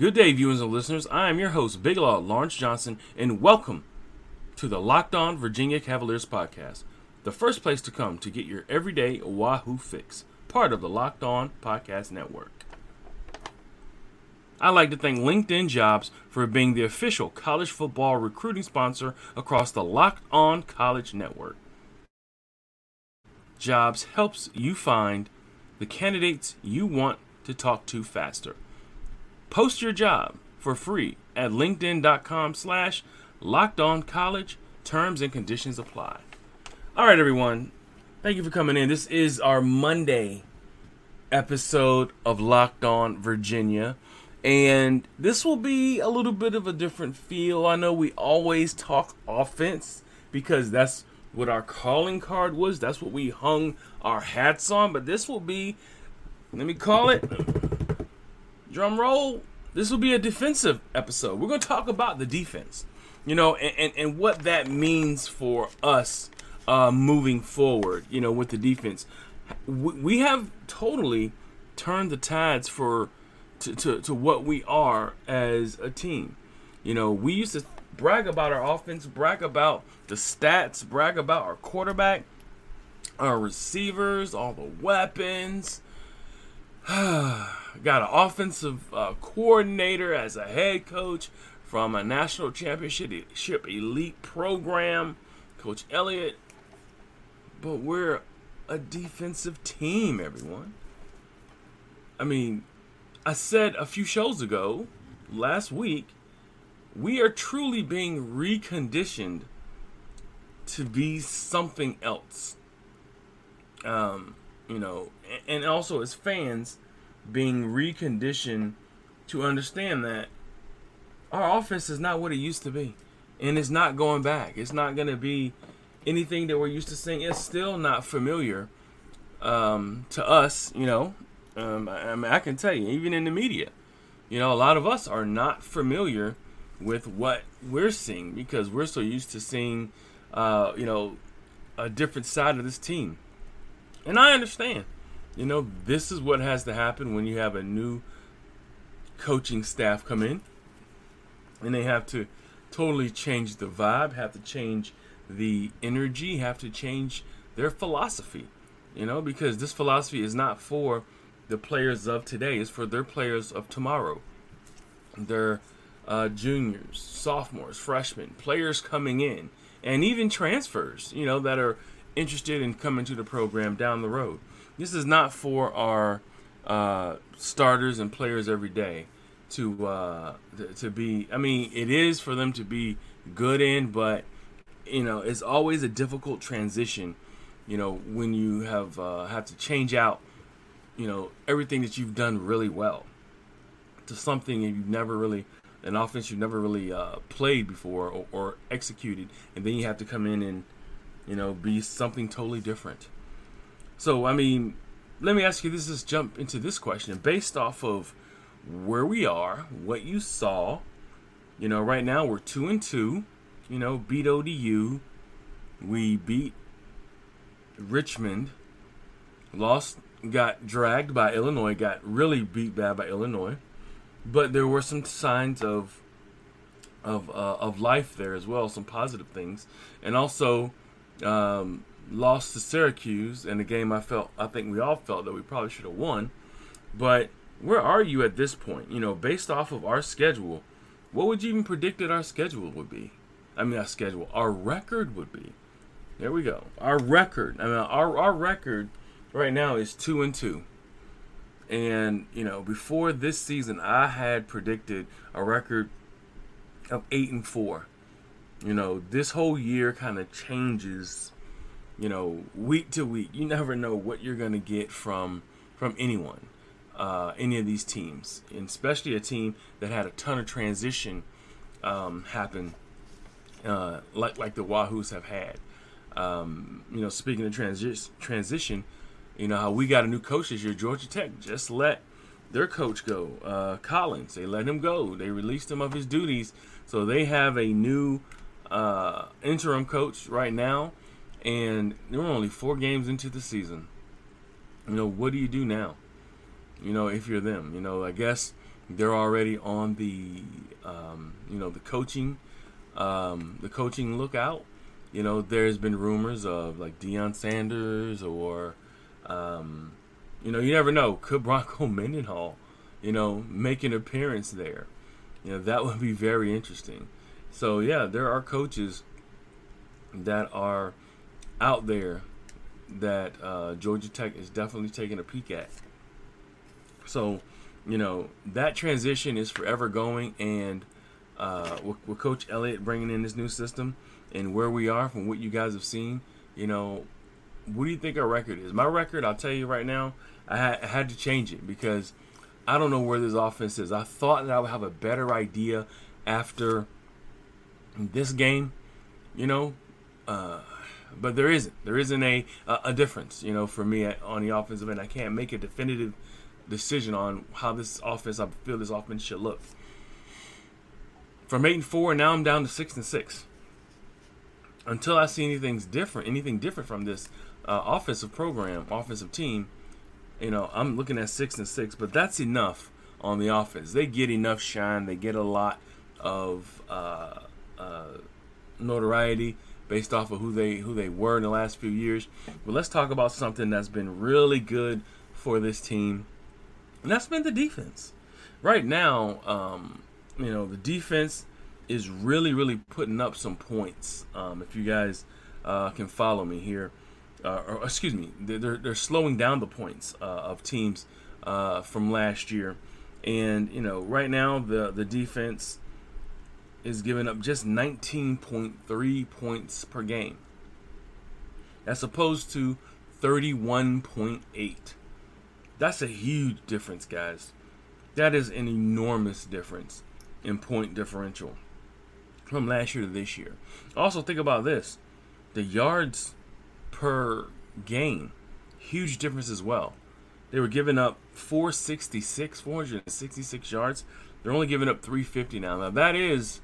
Good day, viewers and listeners. I am your host, Big Law Lawrence Johnson, and welcome to the Locked On Virginia Cavaliers podcast, the first place to come to get your everyday Wahoo fix, part of the Locked On Podcast Network. I'd like to thank LinkedIn Jobs for being the official college football recruiting sponsor across the Locked On College Network. Jobs helps you find the candidates you want to talk to faster. Post your job for free at linkedin.com slash locked on college. Terms and conditions apply. All right, everyone. Thank you for coming in. This is our Monday episode of Locked On Virginia. And this will be a little bit of a different feel. I know we always talk offense because that's what our calling card was. That's what we hung our hats on. But this will be, let me call it, drum roll. This will be a defensive episode. We're going to talk about the defense, you know, and, and, and what that means for us uh, moving forward, you know, with the defense. We have totally turned the tides for to, to, to what we are as a team. You know, we used to brag about our offense, brag about the stats, brag about our quarterback, our receivers, all the weapons. Got an offensive uh, coordinator as a head coach from a national championship elite program, Coach Elliott. But we're a defensive team, everyone. I mean, I said a few shows ago, last week, we are truly being reconditioned to be something else. Um, you know, and also as fans being reconditioned to understand that our offense is not what it used to be. And it's not going back. It's not going to be anything that we're used to seeing. It's still not familiar um, to us, you know. Um, I, I, mean, I can tell you, even in the media, you know, a lot of us are not familiar with what we're seeing because we're so used to seeing, uh, you know, a different side of this team. And I understand. You know, this is what has to happen when you have a new coaching staff come in and they have to totally change the vibe, have to change the energy, have to change their philosophy. You know, because this philosophy is not for the players of today, it's for their players of tomorrow. Their uh, juniors, sophomores, freshmen, players coming in, and even transfers, you know, that are interested in coming to the program down the road. This is not for our uh, starters and players every day to uh, to be. I mean, it is for them to be good in, but you know, it's always a difficult transition. You know, when you have uh, have to change out, you know, everything that you've done really well to something you've never really an offense you've never really uh, played before or, or, executed, and then you have to come in and you know be something totally different. So I mean, let me ask you this: Let's jump into this question based off of where we are, what you saw. You know, right now we're two and two. You know, beat ODU, we beat Richmond, lost, got dragged by Illinois, got really beat bad by Illinois but there were some signs of of uh, of life there as well, some positive things, and also um, lost to Syracuse in a game I felt I think we all felt that we probably should have won. But where are you at this point? You know, based off of our schedule, what would you even predict that our schedule would be? I mean, our schedule, our record would be. There we go. Our record. I mean, our our record right now is two and two. And, you know, before this season, I had predicted a record of 8 and 4. You know, this whole year kind of changes, you know, week to week. You never know what you're going to get from from anyone, uh, any of these teams, and especially a team that had a ton of transition um, happen, uh, like like the Wahoos have had. Um, you know, speaking of transi- transition, you know how we got a new coach this year. Georgia Tech just let their coach go, uh, Collins. They let him go. They released him of his duties. So they have a new uh, interim coach right now, and they're only four games into the season. You know what do you do now? You know if you're them. You know I guess they're already on the um, you know the coaching um, the coaching lookout. You know, there's been rumors of like Deion Sanders or um, you know, you never know. Could Bronco Mendenhall, you know, make an appearance there? You know, that would be very interesting. So yeah, there are coaches that are out there that uh, Georgia Tech is definitely taking a peek at. So, you know, that transition is forever going, and uh, with, with Coach Elliott bringing in this new system and where we are from what you guys have seen, you know, what do you think our record is? My record, I'll tell you right now, I had, I had to change it because I don't know where this offense is. I thought that I would have a better idea after this game, you know, uh, but there isn't. There isn't a a difference, you know, for me on the offensive end. I can't make a definitive decision on how this offense, I feel this offense should look. From eight and four, now I'm down to six and six. Until I see anything's different, anything different from this uh, offensive program, offensive team, you know, I'm looking at six and six. But that's enough on the offense. They get enough shine. They get a lot of uh, uh, notoriety based off of who they who they were in the last few years. But let's talk about something that's been really good for this team, and that's been the defense. Right now, um, you know, the defense is really really putting up some points. Um, if you guys uh, can follow me here, uh, or excuse me, they're they're slowing down the points uh, of teams uh, from last year. And you know, right now the the defense is giving up just 19.3 points per game. As opposed to 31.8. That's a huge difference, guys. That is an enormous difference in point differential from last year to this year. Also, think about this the yards per game, huge difference as well. They were giving up 466, 466 yards. They're only giving up 350 now. Now, that is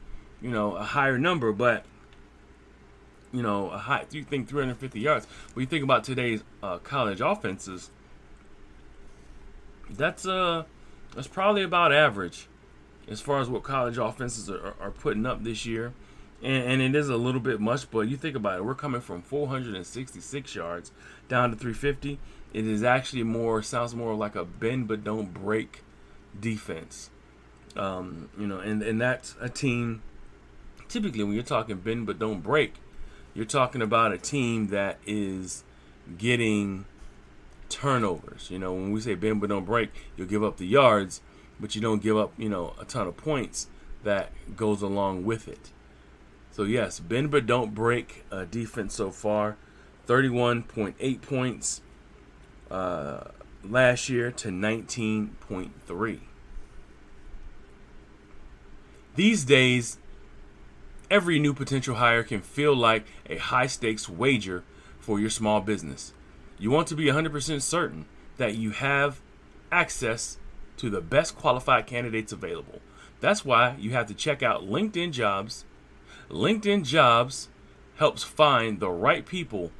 you know, a higher number, but you know, a high. You think 350 yards. When you think about today's uh, college offenses, that's uh, that's probably about average as far as what college offenses are, are putting up this year. And, and, it is a little bit much, but you think about it, we're coming from 466 yards down to 350. It is actually more sounds more like a bend but don't break defense. Um, you know, and and that's a team typically when you're talking bend but don't break, you're talking about a team that is getting turnovers. You know, when we say bend but don't break, you'll give up the yards, but you don't give up, you know, a ton of points that goes along with it. So yes, bend but don't break uh, defense so far, 31.8 points uh, last year to 19.3. These days, Every new potential hire can feel like a high stakes wager for your small business. You want to be 100% certain that you have access to the best qualified candidates available. That's why you have to check out LinkedIn Jobs. LinkedIn Jobs helps find the right people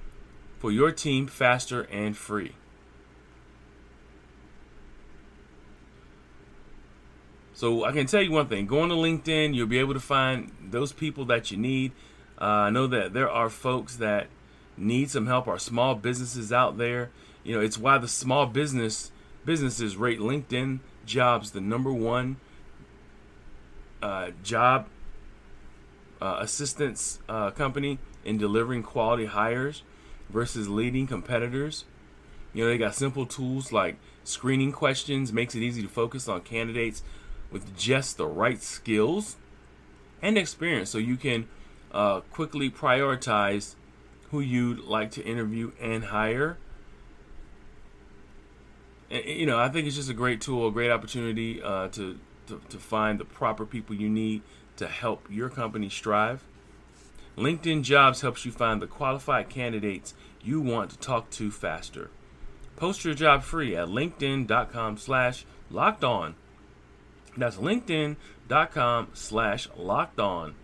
for your team faster and free. So I can tell you one thing: going to LinkedIn, you'll be able to find those people that you need. Uh, I know that there are folks that need some help, Our small businesses out there. You know, it's why the small business businesses rate LinkedIn jobs the number one uh, job uh, assistance uh, company in delivering quality hires versus leading competitors. You know, they got simple tools like screening questions, makes it easy to focus on candidates with just the right skills and experience so you can uh, quickly prioritize who you'd like to interview and hire. And, you know, I think it's just a great tool, a great opportunity uh, to, to, to find the proper people you need to help your company strive. LinkedIn Jobs helps you find the qualified candidates you want to talk to faster. Post your job free at linkedin.com slash locked on that's linkedin.com slash locked on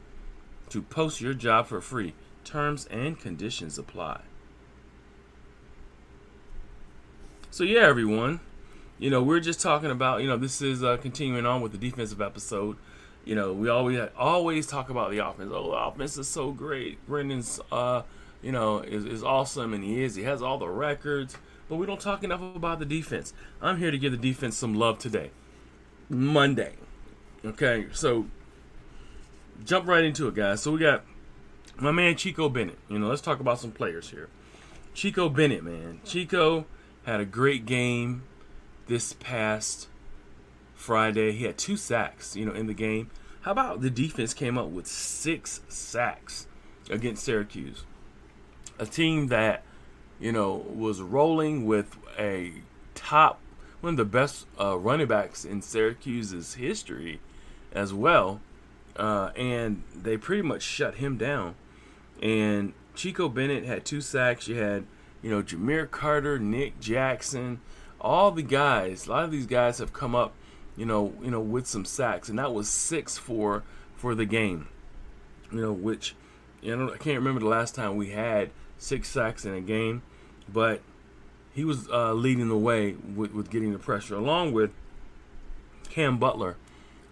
to post your job for free. Terms and conditions apply. So, yeah, everyone, you know, we're just talking about, you know, this is uh, continuing on with the defensive episode. You know, we always always talk about the offense. Oh, the offense is so great. Brendan's, uh, you know, is, is awesome, and he is. He has all the records, but we don't talk enough about the defense. I'm here to give the defense some love today. Monday. Okay, so jump right into it, guys. So we got my man Chico Bennett. You know, let's talk about some players here. Chico Bennett, man. Chico had a great game this past Friday. He had two sacks, you know, in the game. How about the defense came up with six sacks against Syracuse? A team that, you know, was rolling with a top, one of the best uh, running backs in Syracuse's history as well. Uh, and they pretty much shut him down. And Chico Bennett had two sacks. You had, you know, Jahmeer Carter, Nick Jackson, all the guys, a lot of these guys have come up, you know, you know, with some sacks, and that was six for for the game. You know, which you know, I can't remember the last time we had six sacks in a game, but he was uh, leading the way with, with getting the pressure, along with Kam Butler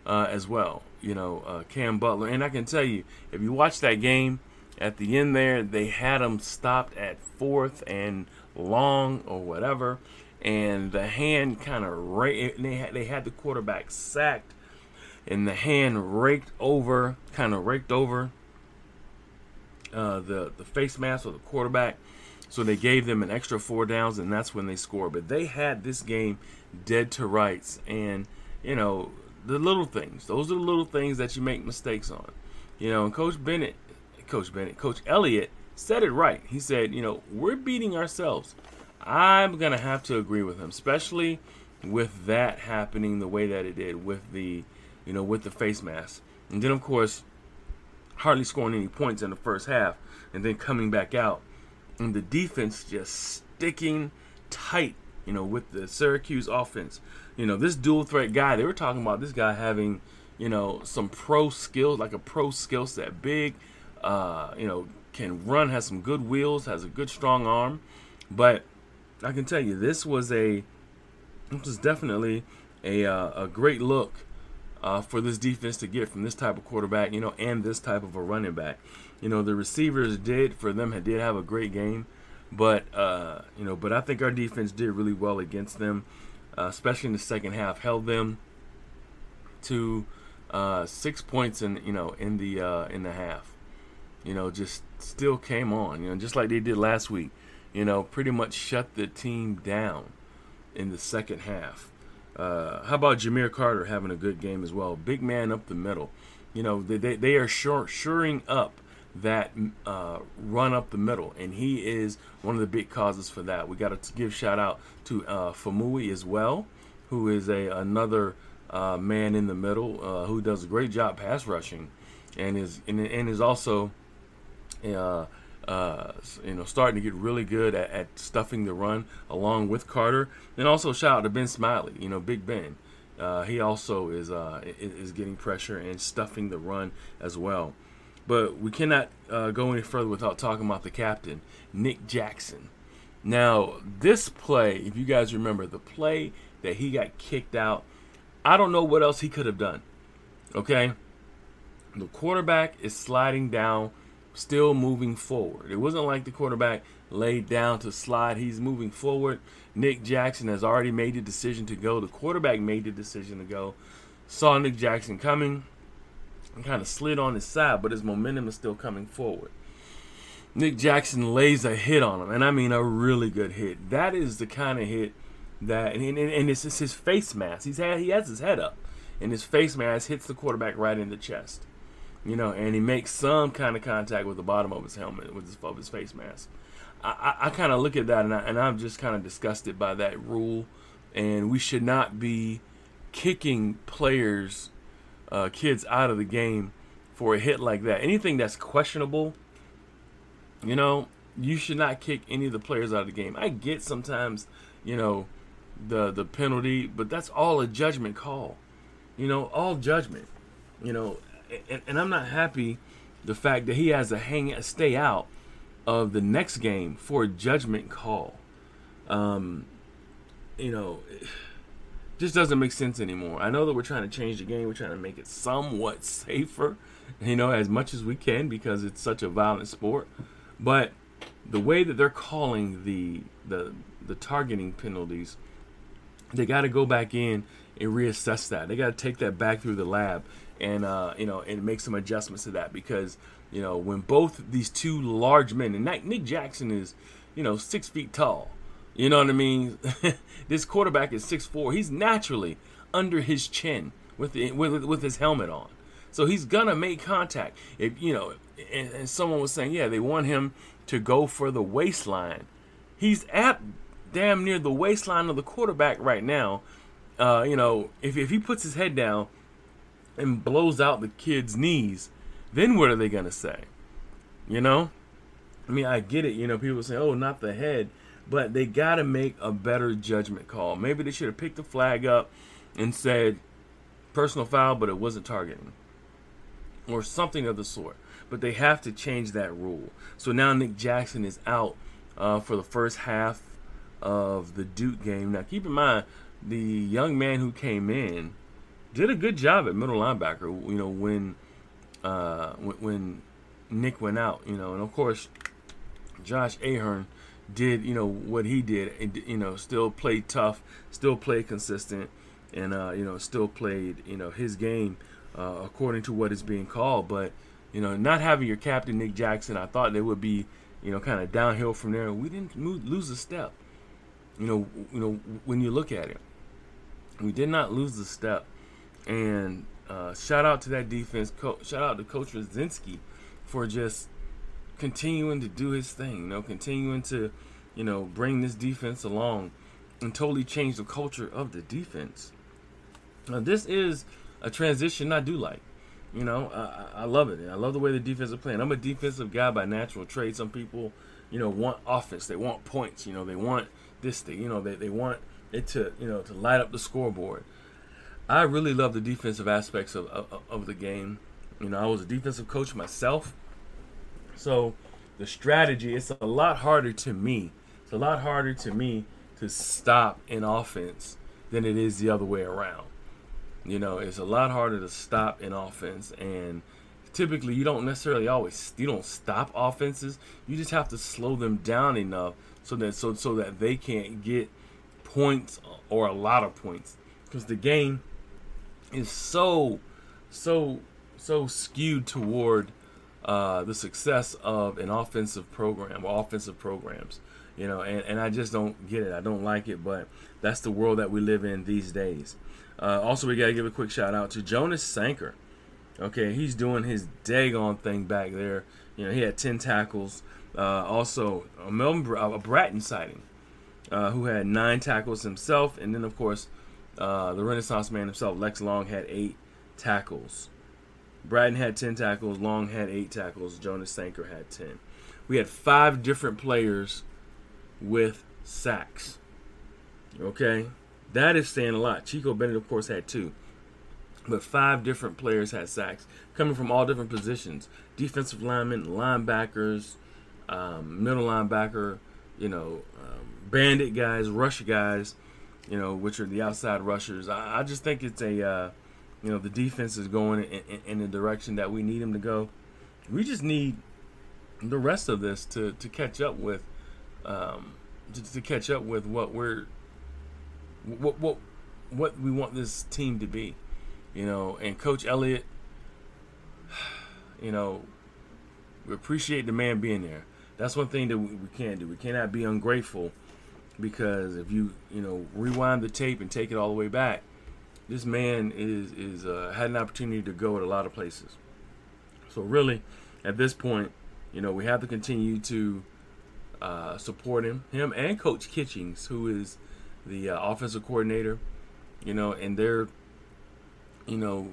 uh, as well. You know, uh, Kam Butler, and I can tell you, if you watch that game, at the end there, they had him stopped at fourth and long or whatever, and the hand kind of raked. They had, they had the quarterback sacked, and the hand raked over, kind of raked over uh, the the face mask of the quarterback. So they gave them an extra four downs, and that's when they scored. But they had this game dead to rights, and you know the little things. Those are the little things that you make mistakes on. You know, and Coach Bennett, Coach Bennett, Coach Elliott said it right. He said, you know, we're beating ourselves. I'm gonna have to agree with him, especially with that happening the way that it did with the, you know, with the face mask, and then of course, hardly scoring any points in the first half, and then coming back out, and the defense just sticking tight, you know, with the Syracuse offense. You know, this dual threat guy, they were talking about this guy having, you know, some pro skills, like a pro skill set, big, uh, you know, can run, has some good wheels, has a good strong arm, but I can tell you this was a this was definitely a uh, a great look uh, for this defense to get from this type of quarterback, you know, and this type of a running back. You know, the receivers did for them did have a great game, but uh, you know, but I think our defense did really well against them, uh, especially in the second half. Held them to uh, six points in you know in the uh, in the half. You know, just still came on. You know, just like they did last week you know, pretty much shut the team down in the second half. Uh, how about Jahmeer Carter having a good game as well? Big man up the middle. You know, they, they, they are sure, shoring up that uh, run up the middle, and he is one of the big causes for that. We got to give shout out to uh, Faumui as well, who is a another uh, man in the middle uh, who does a great job pass rushing, and is and, and is also uh, you know, starting to get really good at, at, stuffing the run along with Carter. And also shout out to Ben Smiley, you know, Big Ben. Uh, he also is uh, is getting pressure and stuffing the run as well. But we cannot uh, go any further without talking about the captain, Nick Jackson. Now, this play, if you guys remember, the play that he got kicked out, I don't know what else he could have done. Okay? The quarterback is sliding down still moving forward. It wasn't like the quarterback laid down to slide. He's moving forward. Nick Jackson has already made the decision to go. The quarterback made the decision to go. Saw Nick Jackson coming and kind of slid on his side, but his momentum is still coming forward. Nick Jackson lays a hit on him, and I mean a really good hit. That is the kind of hit that, and, and, and it's, his face mask. He's had, he has his head up, and his face mask hits the quarterback right in the chest you know, and he makes some kind of contact with the bottom of his helmet, with his, of his face mask. I, I, I kind of look at that and, I, and I'm just kind of disgusted by that rule, and we should not be kicking players, uh, kids out of the game for a hit like that. Anything that's questionable, you know, you should not kick any of the players out of the game. I get sometimes, you know, the the penalty, but that's all a judgment call. You know, all judgment. You know, and, and, I'm not happy the fact that he has to hang stay out of the next game for a judgment call. Um, you know, just doesn't make sense anymore. I know that we're trying to change the game. We're trying to make it somewhat safer, you know, as much as we can because it's such a violent sport. But the way that they're calling the the the targeting penalties, they got to go back in and reassess that. They got to take that back through the lab and uh, you know and make some adjustments to that because you know when both these two large men and Nick Jackson is you know six feet tall you know what I mean? this quarterback is six four. He's naturally under his chin with, the, with with his helmet on. So he's gonna make contact. If you know, and, and, someone was saying, yeah, they want him to go for the waistline. He's at damn near the waistline of the quarterback right now. Uh, you know, if if he puts his head down and blows out the kid's knees, then what are they gonna say? You know, I mean, I get it. You know, people say, oh, not the head but they got to make a better judgment call. Maybe they should have picked the flag up and said personal foul, but it wasn't targeting or something of the sort. But they have to change that rule. So now Nick Jackson is out uh, for the first half of the Duke game. Now keep in mind, the young man who came in did a good job at middle linebacker. You know when uh, when, Nick went out. You know, and of course Josh Ahern did you know what he did and you know still played tough still played consistent and uh, you know still played you know his game uh, according to what is being called but you know not having your captain Nick Jackson I thought they would be you know kind of downhill from there we didn't move, lose a step you know you know when you look at it we did not lose the step and uh, shout out to that defense coach shout out to coach Rudzinski for just continuing to do his thing, you know, continuing to, you know, bring this defense along and totally change the culture of the defense. Now, this is a transition I do like. You know, I, I love it. I love the way the defense is playing. I'm a defensive guy by natural trade. Some people, you know, want offense. They want points. You know, they want this thing. You know, they, they want it to, you know, to light up the scoreboard. I really love the defensive aspects of, of, of the game. You know, I was a defensive coach myself. So the strategy, it's a lot harder to me. It's a lot harder to me to stop an offense than it is the other way around. You know, it's a lot harder to stop an offense and typically you don't necessarily always you don't stop offenses. You just have to slow them down enough so that so so that they can't get points or a lot of points because the game is so so so skewed toward uh, the success of an offensive program or offensive programs. You know, and, and I just don't get it. I don't like it, but that's the world that we live in these days. Uh, also, we got to give a quick shout out to Jonas Sanker. Okay, he's doing his daggone thing back there. You know, he had 10 tackles. Uh, also, a Melvin a Bratton sighting, uh, who had nine tackles himself. And then, of course, uh, the Renaissance man himself, Lex Long, had eight tackles. Braden had 10 tackles, Long had 8 tackles, Jonas Sanker had 10. We had five different players with sacks. Okay? That is saying a lot. Chico Bennett, of course, had two. But five different players had sacks coming from all different positions defensive linemen, linebackers, um, middle linebacker, you know, um, bandit guys, rush guys, you know, which are the outside rushers. I, I just think it's a. Uh, you know, the defense is going in, in, in, the direction that we need him to go. We just need the rest of this to, to catch up with, um, to, to catch up with what we're, what what what we want this team to be, you know. And Coach Elliott, you know, we appreciate the man being there. That's one thing that we, we can't do. We cannot be ungrateful because if you you know rewind the tape and take it all the way back this man is is uh, had an opportunity to go at a lot of places. So really, at this point, you know, we have to continue to uh, support him, him and Coach Kitchings, who is the uh, offensive coordinator. You know, and their you know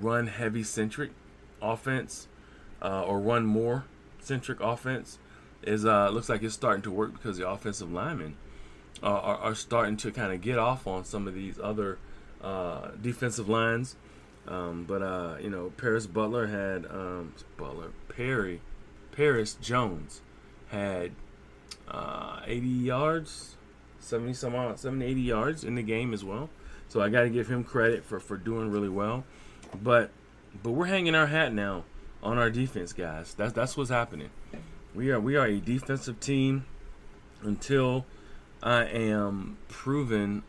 run heavy centric offense uh, or run more centric offense is uh, looks like it's starting to work because the offensive linemen are, are starting to kind of get off on some of these other uh, defensive lines. Um, but uh, you know, Paris Butler had um, Butler Perry, Perris Jones had uh, 80 yards, 70 some odd, 70, 80 yards in the game as well. So I got to give him credit for for doing really well. But but we're hanging our hat now on our defense, guys. That's that's what's happening. We are we are a defensive team until I am proven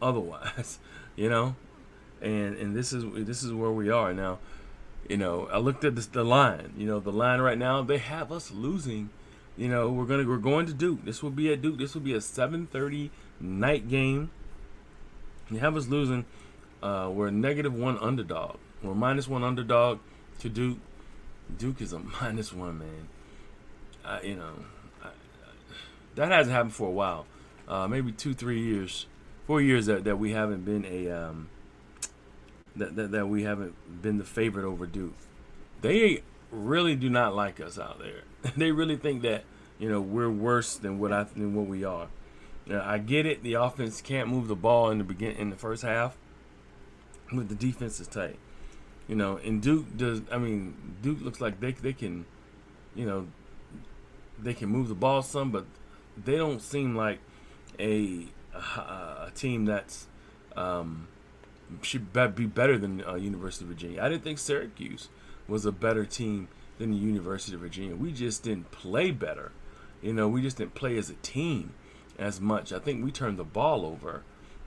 otherwise. You know, and and this is this is where we are now. You know, I looked at this, the line. You know, the line right now they have us losing. You know, we're gonna we're going to Duke. This will be at Duke. This will be a 7:30 night game. You have us losing. Uh, we're a negative one underdog. We're minus one underdog to Duke. Duke is a minus one man. I, you know, I, that hasn't happened for a while. Uh, maybe two, three years, four years that, that we haven't been a um, that, that that we haven't been the favorite over Duke. They really do not like us out there. they really think that you know we're worse than what I than what we are. I get it. The offense can't move the ball in the begin in the first half, but the defense is tight. You know, and Duke does. I mean, Duke looks like they they can, you know, they can move the ball some, but they don't seem like a a, team that's um, should be better than uh, University of Virginia. I didn't think Syracuse was a better team than the University of Virginia. We just didn't play better. You know, we just didn't play as a team as much. I think we turned the ball over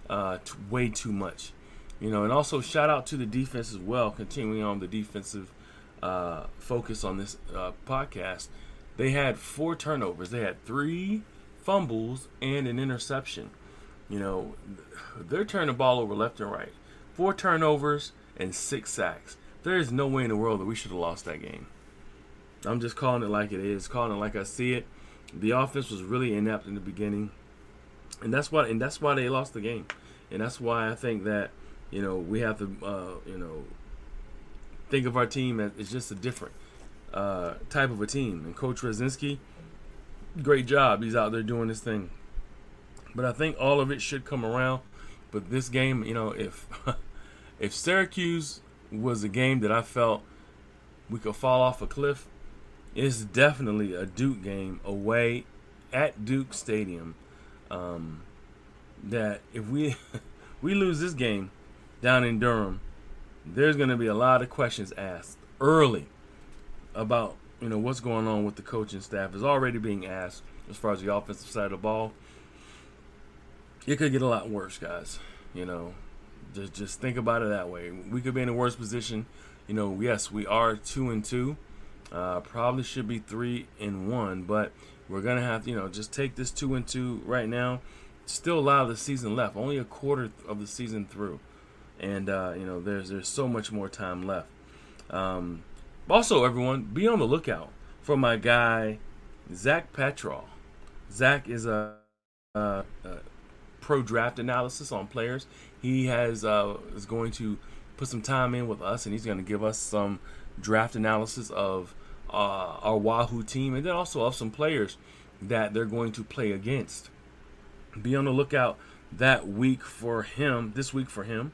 uh, t- way too much. You know, and also shout out to the defense as well. Continuing on the defensive uh, focus on this uh, podcast, they had four turnovers. They had three fumbles and an interception. You know, they're turning the ball over left and right. Four turnovers and six sacks. There is no way in the world that we should have lost that game. I'm just calling it like it is, calling it like I see it. The offense was really inept in the beginning, and that's why and that's why they lost the game, and that's why I think that you know, we have to, uh, you know, think of our team as it's just a different uh, type of a team. And Coach Rudzinski, great job. He's out there doing this thing. But I think all of it should come around. But this game, you know, if if Syracuse was a game that I felt we could fall off a cliff, it's definitely a Duke game away at Duke Stadium. Um, that if we we lose this game, down in Durham, there's going to be a lot of questions asked early about you know what's going on with the coaching staff is already being asked as far as the offensive side of the ball. It could get a lot worse, guys. You know, just just think about it that way. We could be in a worse position. You know, yes, we are two and two. Uh, probably should be three and one, but we're gonna have to, you know, just take this two and two right now. Still a lot of the season left. Only a quarter of the season through and uh, you know there's there's so much more time left. Um, also, everyone, be on the lookout for my guy Zach Petrol. Zach is a, a, a, pro draft analysis on players. He has uh, is going to put some time in with us, and he's going to give us some draft analysis of uh, our Wahoo team, and then also of some players that they're going to play against. Be on the lookout that week for him. This week for him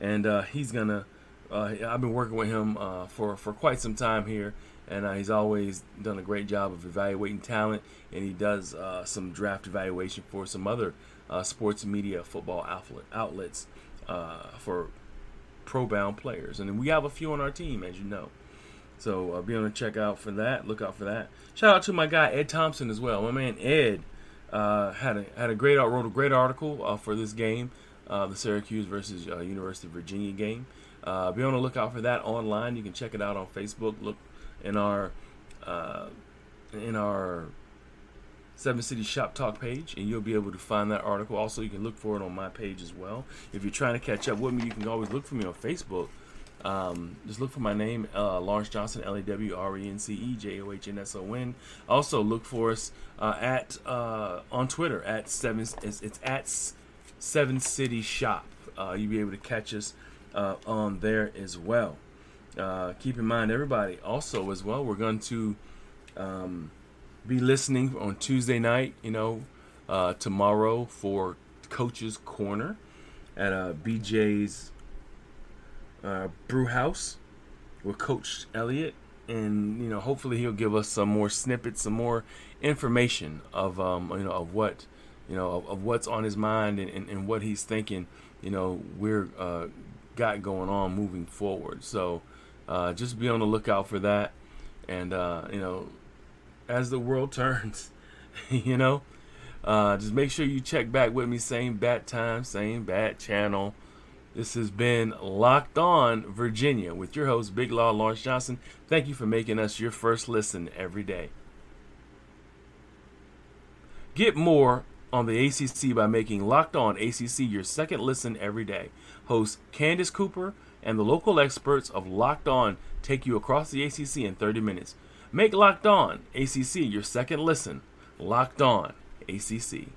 and uh, he's gonna. Uh, I've been working with him uh, for for quite some time here, and uh, he's always done a great job of evaluating talent, and he does uh, some draft evaluation for some other uh, sports media football outlet, outlets for pro bound players, and we have a few on our team, as you know. So be on the check out for that. Look out for that. Shout out to my guy Ed Thompson as well. My man Ed had a had a great wrote a great article for this game uh, the Syracuse versus uh, University of Virginia game. Uh, be on the lookout for that online. You can check it out on Facebook. Look in our uh, in our Seven City Shop Talk page, and you'll be able to find that article. Also, you can look for it on my page as well. If you're trying to catch up with me, you can always look for me on Facebook. Um, just look for my name, uh, Lawrence Johnson, L A W R E N C E J O H N S O N. Also, look for us uh, at uh, on Twitter at seven. It's, it's at Seven City Shop. Uh, you'll be able to catch us uh, on there as well. Uh, keep in mind, everybody, also as well, we're going to um, be listening on Tuesday night, you know, uh, tomorrow for Coach's Corner at uh, BJ's uh, Brew House with Coach Elliott. And you know, hopefully he'll give us some more snippets, some more information of um, you know of what you know, of, of what's on his mind and, and, and, what he's thinking you know we're uh, got going on moving forward. So uh, just be on the lookout for that, and uh, you know as the world turns, you know. Uh, just make sure you check back with me, same bat time, same bat channel. This has been Locked On Virginia with your host, Big Law Lawrence Johnson. Thank you for making us your first listen every day. Get more on the ACC by making Locked On ACC your second listen every day. Host Candace Cooper and the local experts of Locked On take you across the ACC in 30 minutes. Make Locked On ACC your second listen. Locked On ACC.